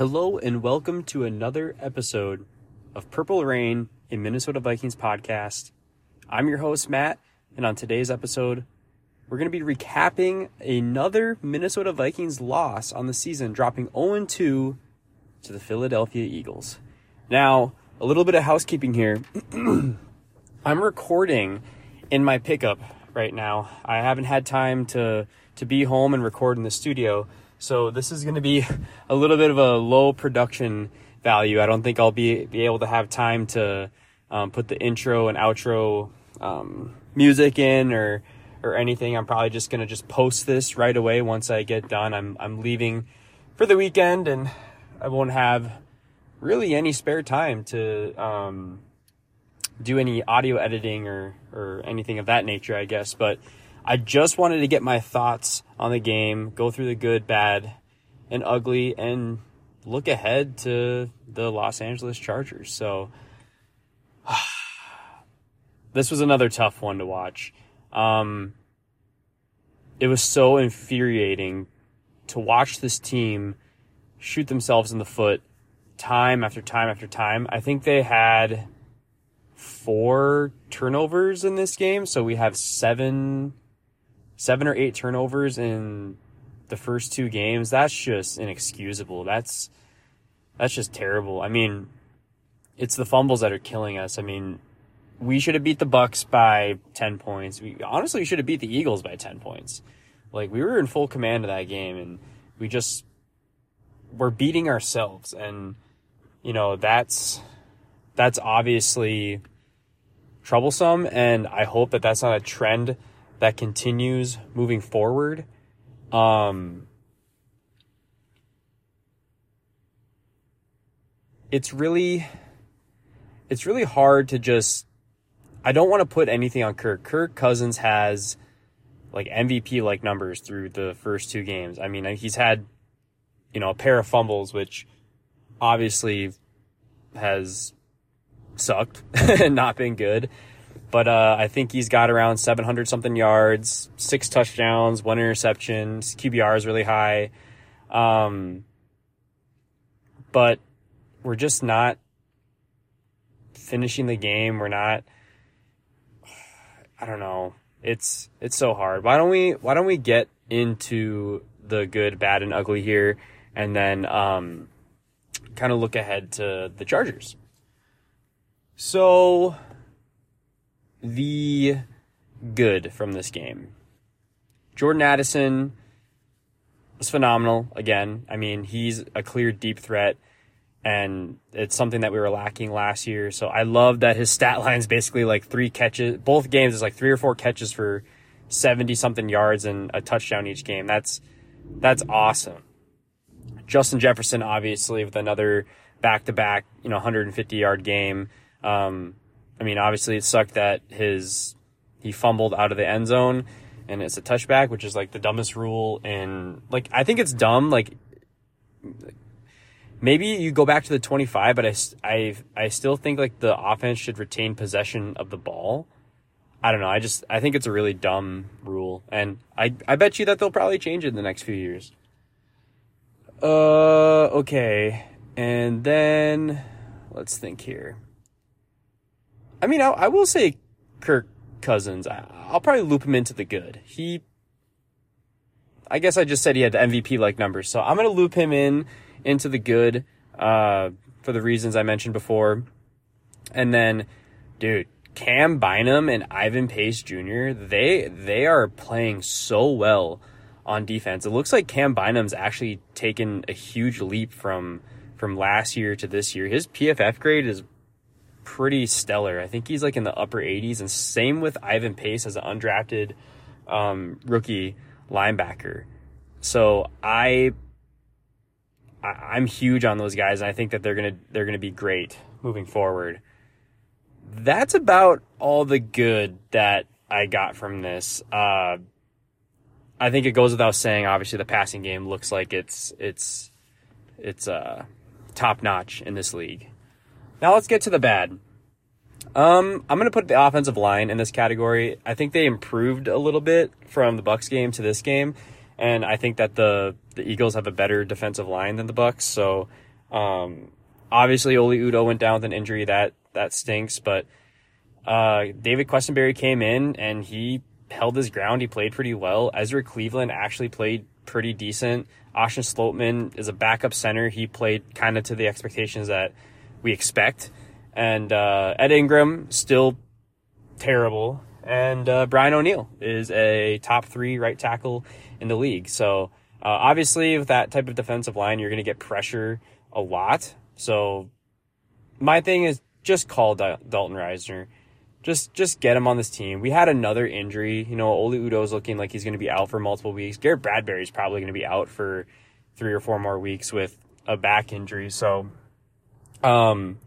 Hello and welcome to another episode of Purple Reign, a Minnesota Vikings podcast. I'm your host, Matt, and on today's episode, we're going to be recapping another Minnesota Vikings loss on the season, dropping 0 2 to the Philadelphia Eagles. Now, a little bit of housekeeping here. I'm recording in my pickup right now. I haven't had time to to be home and record in the studio. So this is going to be a little bit of a low production value. I don't think I'll be be able to have time to um, put the intro and outro um, music in or or anything. I'm probably just going to just post this right away once I get done. I'm I'm leaving for the weekend and I won't have really any spare time to um, do any audio editing or or anything of that nature, I guess. But I just wanted to get my thoughts on the game, go through the good, bad, and ugly, and look ahead to the Los Angeles Chargers. So this was another tough one to watch. Um, it was so infuriating to watch this team shoot themselves in the foot time after time after time. I think they had four turnovers in this game, so we have seven seven or eight turnovers in the first two games. That's just inexcusable. That's that's just terrible. I mean, it's the fumbles that are killing us. I mean, we should have beat the Bucks by 10 points. We honestly should have beat the Eagles by 10 points. Like we were in full command of that game and we just we're beating ourselves and you know, that's that's obviously troublesome and I hope that that's not a trend that continues moving forward. Um, it's really, it's really hard to just, I don't want to put anything on Kirk. Kirk Cousins has like MVP like numbers through the first two games. I mean, he's had, you know, a pair of fumbles, which obviously has sucked and not been good. But uh, I think he's got around 700 something yards, six touchdowns, one interception. His QBR is really high. Um, but we're just not finishing the game. We're not. I don't know. It's it's so hard. Why don't we Why don't we get into the good, bad, and ugly here, and then um, kind of look ahead to the Chargers. So the good from this game. Jordan Addison was phenomenal again. I mean, he's a clear deep threat and it's something that we were lacking last year. So I love that his stat line is basically like three catches. Both games is like three or four catches for 70 something yards and a touchdown each game. That's, that's awesome. Justin Jefferson, obviously with another back to back, you know, 150 yard game. Um, I mean, obviously it sucked that his he fumbled out of the end zone and it's a touchback, which is like the dumbest rule. And like, I think it's dumb. Like, maybe you go back to the 25, but I, I, I still think like the offense should retain possession of the ball. I don't know. I just, I think it's a really dumb rule. And I, I bet you that they'll probably change it in the next few years. Uh, okay. And then let's think here. I mean, I, I will say Kirk Cousins. I, I'll probably loop him into the good. He, I guess I just said he had the MVP like numbers, so I'm gonna loop him in into the good uh, for the reasons I mentioned before. And then, dude, Cam Bynum and Ivan Pace Jr. They they are playing so well on defense. It looks like Cam Bynum's actually taken a huge leap from from last year to this year. His PFF grade is pretty stellar. I think he's like in the upper 80s, and same with Ivan Pace as an undrafted um, rookie linebacker. So I, I am huge on those guys, and I think that they're gonna they're gonna be great moving forward. That's about all the good that I got from this. Uh, I think it goes without saying. Obviously, the passing game looks like it's it's it's uh, top notch in this league. Now let's get to the bad. Um, I'm gonna put the offensive line in this category. I think they improved a little bit from the Bucks game to this game, and I think that the the Eagles have a better defensive line than the Bucks. So Um, obviously, Oli Udoh went down with an injury that that stinks, but uh, David Quessenberry came in and he held his ground. He played pretty well. Ezra Cleveland actually played pretty decent. Austin Schlottmann is a backup center. He played kind of to the expectations that we expect. And uh, Ed Ingram still terrible. And uh, Brian O'Neill is a top three right tackle in the league. So uh, obviously, with that type of defensive line, you're going to get pressure a lot. So my thing is just call Dalton Risner. Just just get him on this team. We had another injury. You know, Oli Udoh is looking like he's going to be out for multiple weeks. Garrett Bradbury is probably going to be out for three or four more weeks with a back injury. So, um,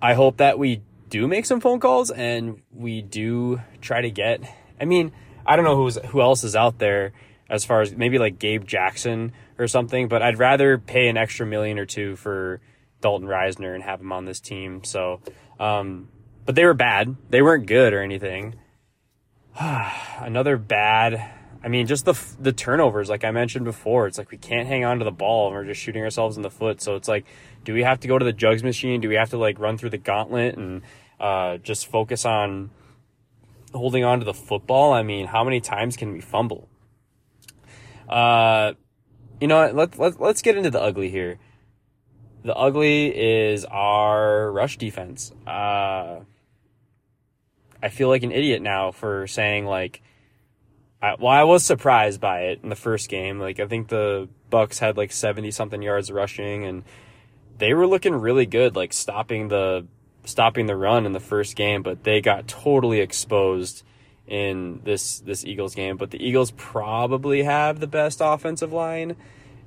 I hope that we do make some phone calls and we do try to get. I mean, I don't know who's who else is out there as far as maybe like Gabe Jackson or something, but I'd rather pay an extra million or two for Dalton Risner and have him on this team. So, um, but they were bad. They weren't good or anything. Another bad. I mean, just the the turnovers, like I mentioned before, it's like we can't hang on to the ball and we're just shooting ourselves in the foot. So it's like, do we have to go to the jugs machine? Do we have to like run through the gauntlet and uh, just focus on holding on to the football? I mean, how many times can we fumble? Uh, you know, let let let's get into the ugly here. The ugly is our rush defense. Uh, I feel like an idiot now for saying like, I, well, I was surprised by it in the first game. Like, I think the Bucks had like 70 something yards rushing and they were looking really good, like stopping the, stopping the run in the first game, but they got totally exposed in this, this Eagles game. But the Eagles probably have the best offensive line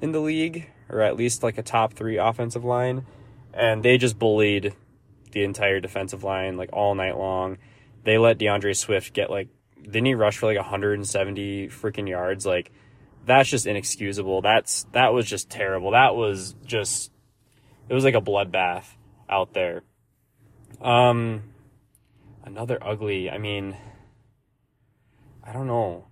in the league or at least like a top three offensive line. And they just bullied the entire defensive line like all night long. They let DeAndre Swift get like, didn't he rushed for like 170 freaking yards? Like, that's just inexcusable. That's, that was just terrible. That was just, it was like a bloodbath out there. Um, another ugly, I mean, I don't know.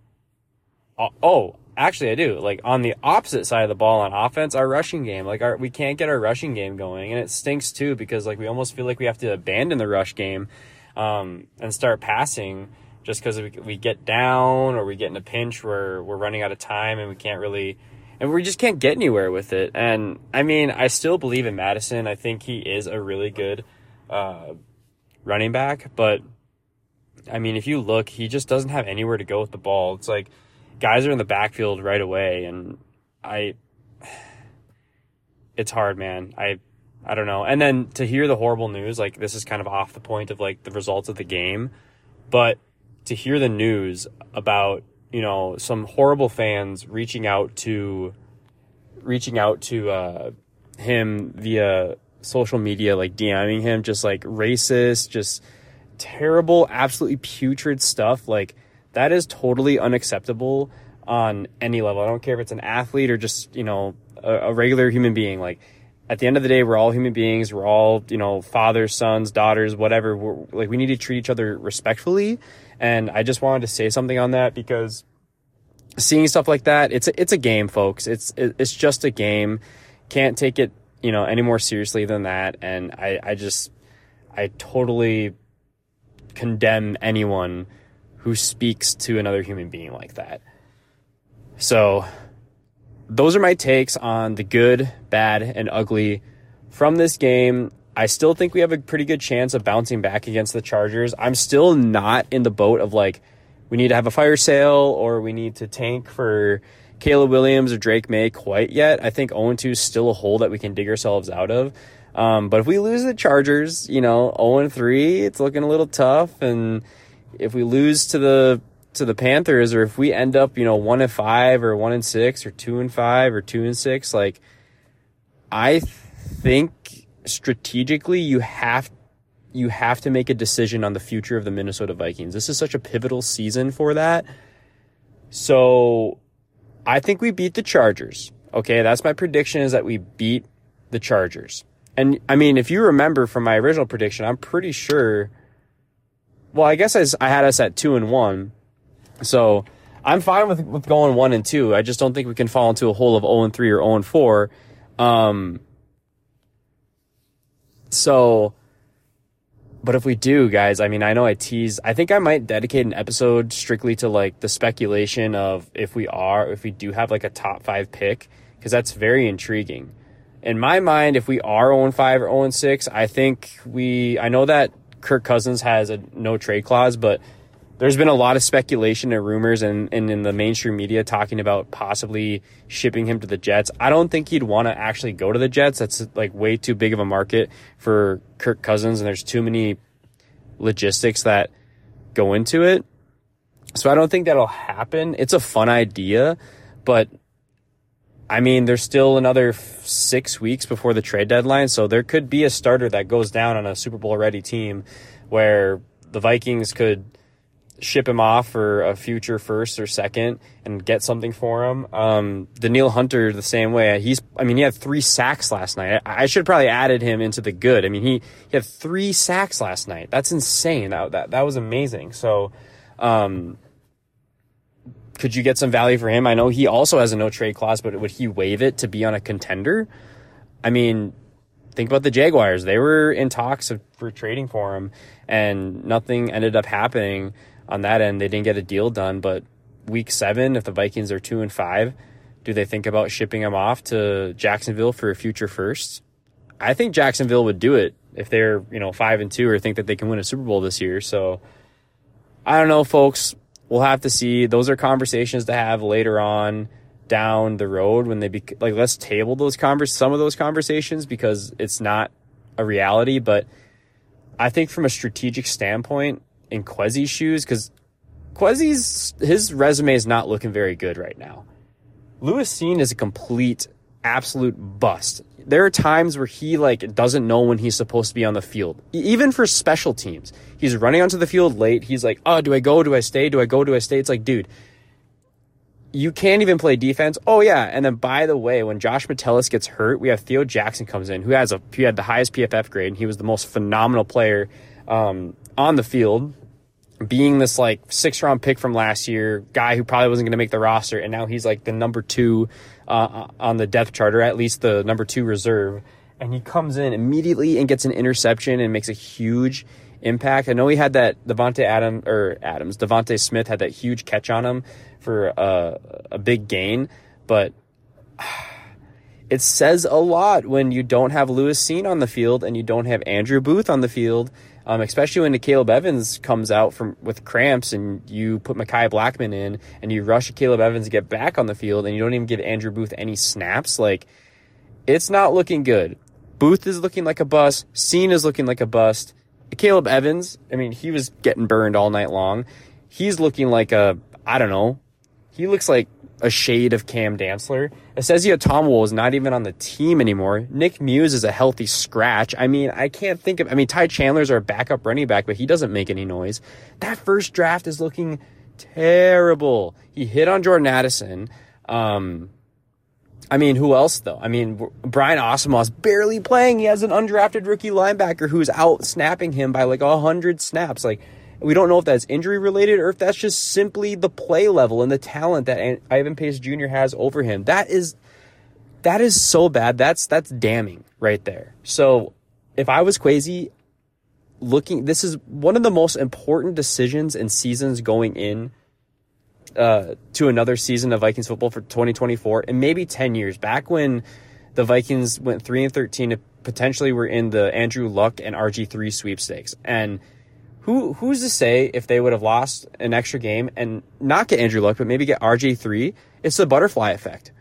Oh, oh actually I do. Like on the opposite side of the ball on offense, our rushing game, like our we can't get our rushing game going, and it stinks too because like we almost feel like we have to abandon the rush game um, and start passing just because we, get down or we get in a pinch where we're running out of time and we can't really and we just can't get anywhere with it. And I mean, I still believe in Mattison. I think he is a really good uh, running back, but I mean, if you look, he just doesn't have anywhere to go with the ball. It's like guys are in the backfield right away, and I, it's hard, man. I, I don't know. And then to hear the horrible news, like this is kind of off the point of like the results of the game, but to hear the news about you know some horrible fans reaching out to, reaching out to uh, him via social media, like DMing him, just like racist, just terrible, absolutely putrid stuff, like that is totally unacceptable on any level. I don't care if it's an athlete or just, you know, a, a regular human being. Like, at the end of the day, we're all human beings. We're all, you know, fathers, sons, daughters, whatever. We're, like, we need to treat each other respectfully. And I just wanted to say something on that because seeing stuff like that, it's a, it's a game, folks. It's, it's just a game. Can't take it, you know, any more seriously than that. And I, I just, I totally condemn anyone who speaks to another human being like that. So, those are my takes on the good, bad, and ugly from this game. I still think we have a pretty good chance of bouncing back against the Chargers. I'm still not in the boat of like, we need to have a fire sale or we need to tank for Caleb Williams or Drake Maye quite yet. I think 0 2 is still a hole that we can dig ourselves out of. Um, but if we lose the Chargers, you know, 0 3, it's looking a little tough. And if we lose to the to the Panthers, or if we end up, you know, one and five, or one and six, or two and five, or two and six, like I think strategically you have you have to make a decision on the future of the Minnesota Vikings. This is such a pivotal season for that. So I think we beat the Chargers. Okay, that's my prediction is that we beat the Chargers. And I mean, if you remember from my original prediction, I'm pretty sure well, I guess I, I had us at two and one, so I'm fine with with going one and two. I just don't think we can fall into a hole of zero oh and three or zero oh and four. Um, So, but if we do, guys, I mean, I know I tease. I think I might dedicate an episode strictly to like the speculation of if we are, if we do have like a top five pick, because that's very intriguing. In my mind, if we are 0 5 or 0 6, I think we, I know that Kirk Cousins has a no trade clause, but there's been a lot of speculation and rumors and, and in the mainstream media talking about possibly shipping him to the Jets. I don't think he'd want to actually go to the Jets. That's like way too big of a market for Kirk Cousins, and there's too many logistics that go into it. So I don't think that'll happen. It's a fun idea, but I mean, there's still another six weeks before the trade deadline, so there could be a starter that goes down on a Super Bowl ready team where the Vikings could ship him off for a future first or second and get something for him. Um, Danielle Hunter the same way. He's, I mean, he had three sacks last night. I, I should probably added him into the good. I mean, he, he had three sacks last night. That's insane. That, that, that was amazing. So, um, could you get some value for him? I know he also has a no trade clause, but would he waive it to be on a contender? I mean, think about the Jaguars. They were in talks of, for trading for him and nothing ended up happening on that end, they didn't get a deal done. But week seven, if the Vikings are two and five, do they think about shipping him off to Jacksonville for a future first? I think Jacksonville would do it if they're, you know, five and two or think that they can win a Super Bowl this year. So I don't know, folks. We'll have to see. Those are conversations to have later on down the road when they be like, let's table those convers, some of those conversations because it's not a reality. But I think from a strategic standpoint, in Kwesi's shoes because Kwesi's his resume is not looking very good right now. Lewis Cine is a complete, absolute bust. There are times where he like doesn't know when he's supposed to be on the field, even for special teams. He's running onto the field late. He's like, "Oh, do I go? Do I stay? Do I go? Do I stay?" It's like, dude, you can't even play defense. Oh yeah, and then by the way, when Josh Metellus gets hurt, we have Theo Jackson comes in, who has a he had the highest PFF grade, and he was the most phenomenal player um, on the field, being this like six round pick from last year, guy who probably wasn't going to make the roster, and now he's like the number two uh, on the depth charter, at least the number two reserve. And he comes in immediately and gets an interception and makes a huge impact. I know he had that Davante Adam or Adams, DeVonta Smith had that huge catch on him for a, a big gain, but it says a lot when you don't have Lewis Cine on the field and you don't have Andrew Booth on the field um, especially when Caleb Evans comes out from with cramps and you put Mekhi Blackmon in and you rush Caleb Evans to get back on the field and you don't even give Andrew Booth any snaps. Like, it's not looking good. Booth is looking like a bust. Cine is looking like a bust. Caleb Evans, I mean, he was getting burned all night long. He's looking like a, I don't know. He looks like a shade of Cam Dantzler. Esezi Otomewo is not even on the team anymore. Nick Muse is a healthy scratch. I mean, I can't think of. I mean, Ty Chandler's our backup running back, but he doesn't make any noise. That first draft is looking terrible. He hit on Jordan Addison. Um, I mean, who else though? I mean, Brian Asamoah's barely playing. He has an undrafted rookie linebacker who's out snapping him by like hundred snaps. Like we don't know if that's injury related or if that's just simply the play level and the talent that Ivan Pace Jr. has over him. That is that is so bad. That's that's damning right there. So if I was crazy looking, this is one of the most important decisions and seasons going in uh, to another season of Vikings football for 2024 and maybe 10 years. Back when the Vikings went three and 13, potentially were in the Andrew Luck and RG three sweepstakes and who who's to say if they would have lost an extra game and not get Andrew Luck, but maybe get RG3? It's the butterfly effect.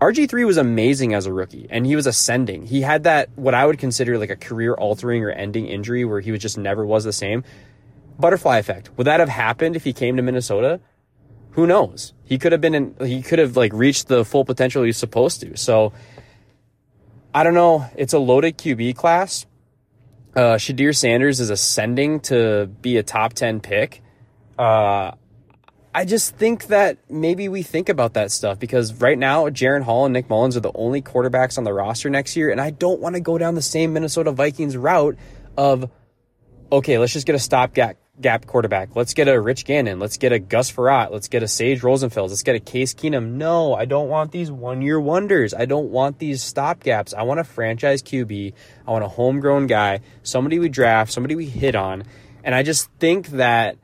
RG3 was amazing as a rookie and he was ascending. He had that, what I would consider like a career altering or ending injury where he was just never was the same. Butterfly effect. Would that have happened if he came to Minnesota? Who knows? He could have been in, he could have like reached the full potential he's supposed to. So I don't know. It's a loaded QB class uh, Shedeur Sanders is ascending to be a top 10 pick. Uh, I just think that maybe we think about that stuff because right now, Jaren Hall and Nick Mullens are the only quarterbacks on the roster next year. And I don't want to go down the same Minnesota Vikings route of, okay, let's just get a stopgap stopgap quarterback. Let's get a Rich Gannon. Let's get a Gus Frerotte. Let's get a Sage Rosenfels. Let's get a Case Keenum. No, I don't want these one year wonders. I don't want these stopgaps. I want a franchise QB. I want a homegrown guy, somebody we draft, somebody we hit on. And I just think that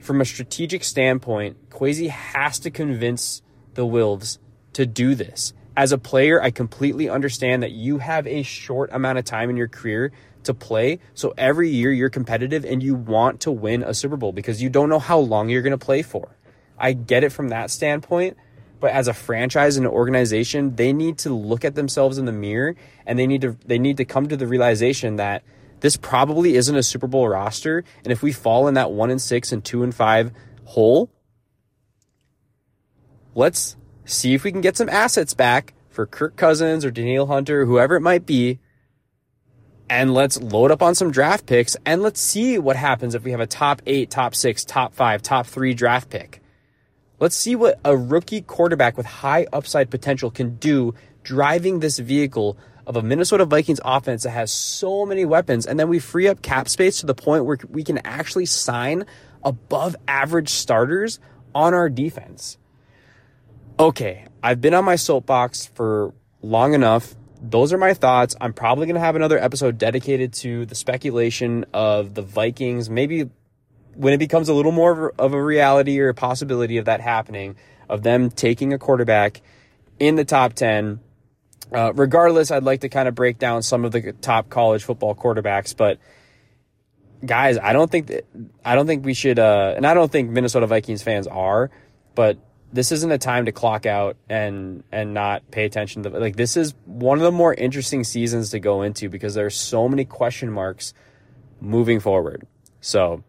from a strategic standpoint, Kwesi has to convince the Wilfs to do this. As a player, I completely understand that you have a short amount of time in your career to play. So every year you're competitive and you want to win a Super Bowl because you don't know how long you're going to play for. I get it from that standpoint. But as a franchise and an organization, they need to look at themselves in the mirror and they need to they need to come to the realization that this probably isn't a Super Bowl roster. And if we fall in that one and six and two and five hole, let's see if we can get some assets back for Kirk Cousins or Danielle Hunter, whoever it might be, and let's load up on some draft picks and let's see what happens if we have a top eight, top six, top five, top three draft pick. Let's see what a rookie quarterback with high upside potential can do driving this vehicle of a Minnesota Vikings offense that has so many weapons. And then we free up cap space to the point where we can actually sign above average starters on our defense. Okay, I've been on my soapbox for long enough those are my thoughts. I'm probably going to have another episode dedicated to the speculation of the Vikings. Maybe when it becomes a little more of a reality or a possibility of that happening, of them taking a quarterback in the top 10. Uh, regardless, I'd like to kind of break down some of the top college football quarterbacks, but guys, I don't think that, I don't think we should, uh, and I don't think Minnesota Vikings fans are, but this isn't a time to clock out and and not pay attention to like this is one of the more interesting seasons to go into because there's so many question marks moving forward. So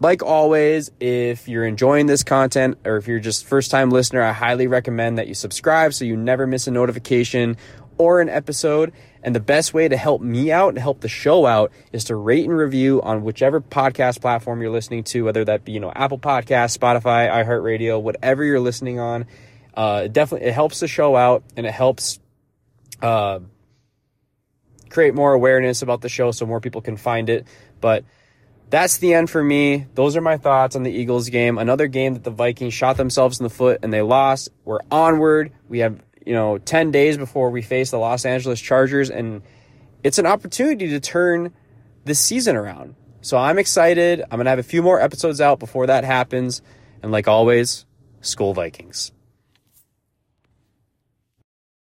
like always, if you're enjoying this content or if you're just first time listener, I highly recommend that you subscribe so you never miss a notification or an episode. And the best way to help me out and help the show out is to rate and review on whichever podcast platform you're listening to, whether that be, you know, Apple Podcast, Spotify, iHeartRadio, whatever you're listening on. Uh, it definitely, it helps the show out and it helps, uh, create more awareness about the show so more people can find it. But that's the end for me. Those are my thoughts on the Eagles game. Another game that the Vikings shot themselves in the foot and they lost. We're onward. We have you know, 10 days before we face the Los Angeles Chargers. And it's an opportunity to turn this season around. So I'm excited. I'm going to have a few more episodes out before that happens. And like always, Skol Vikings.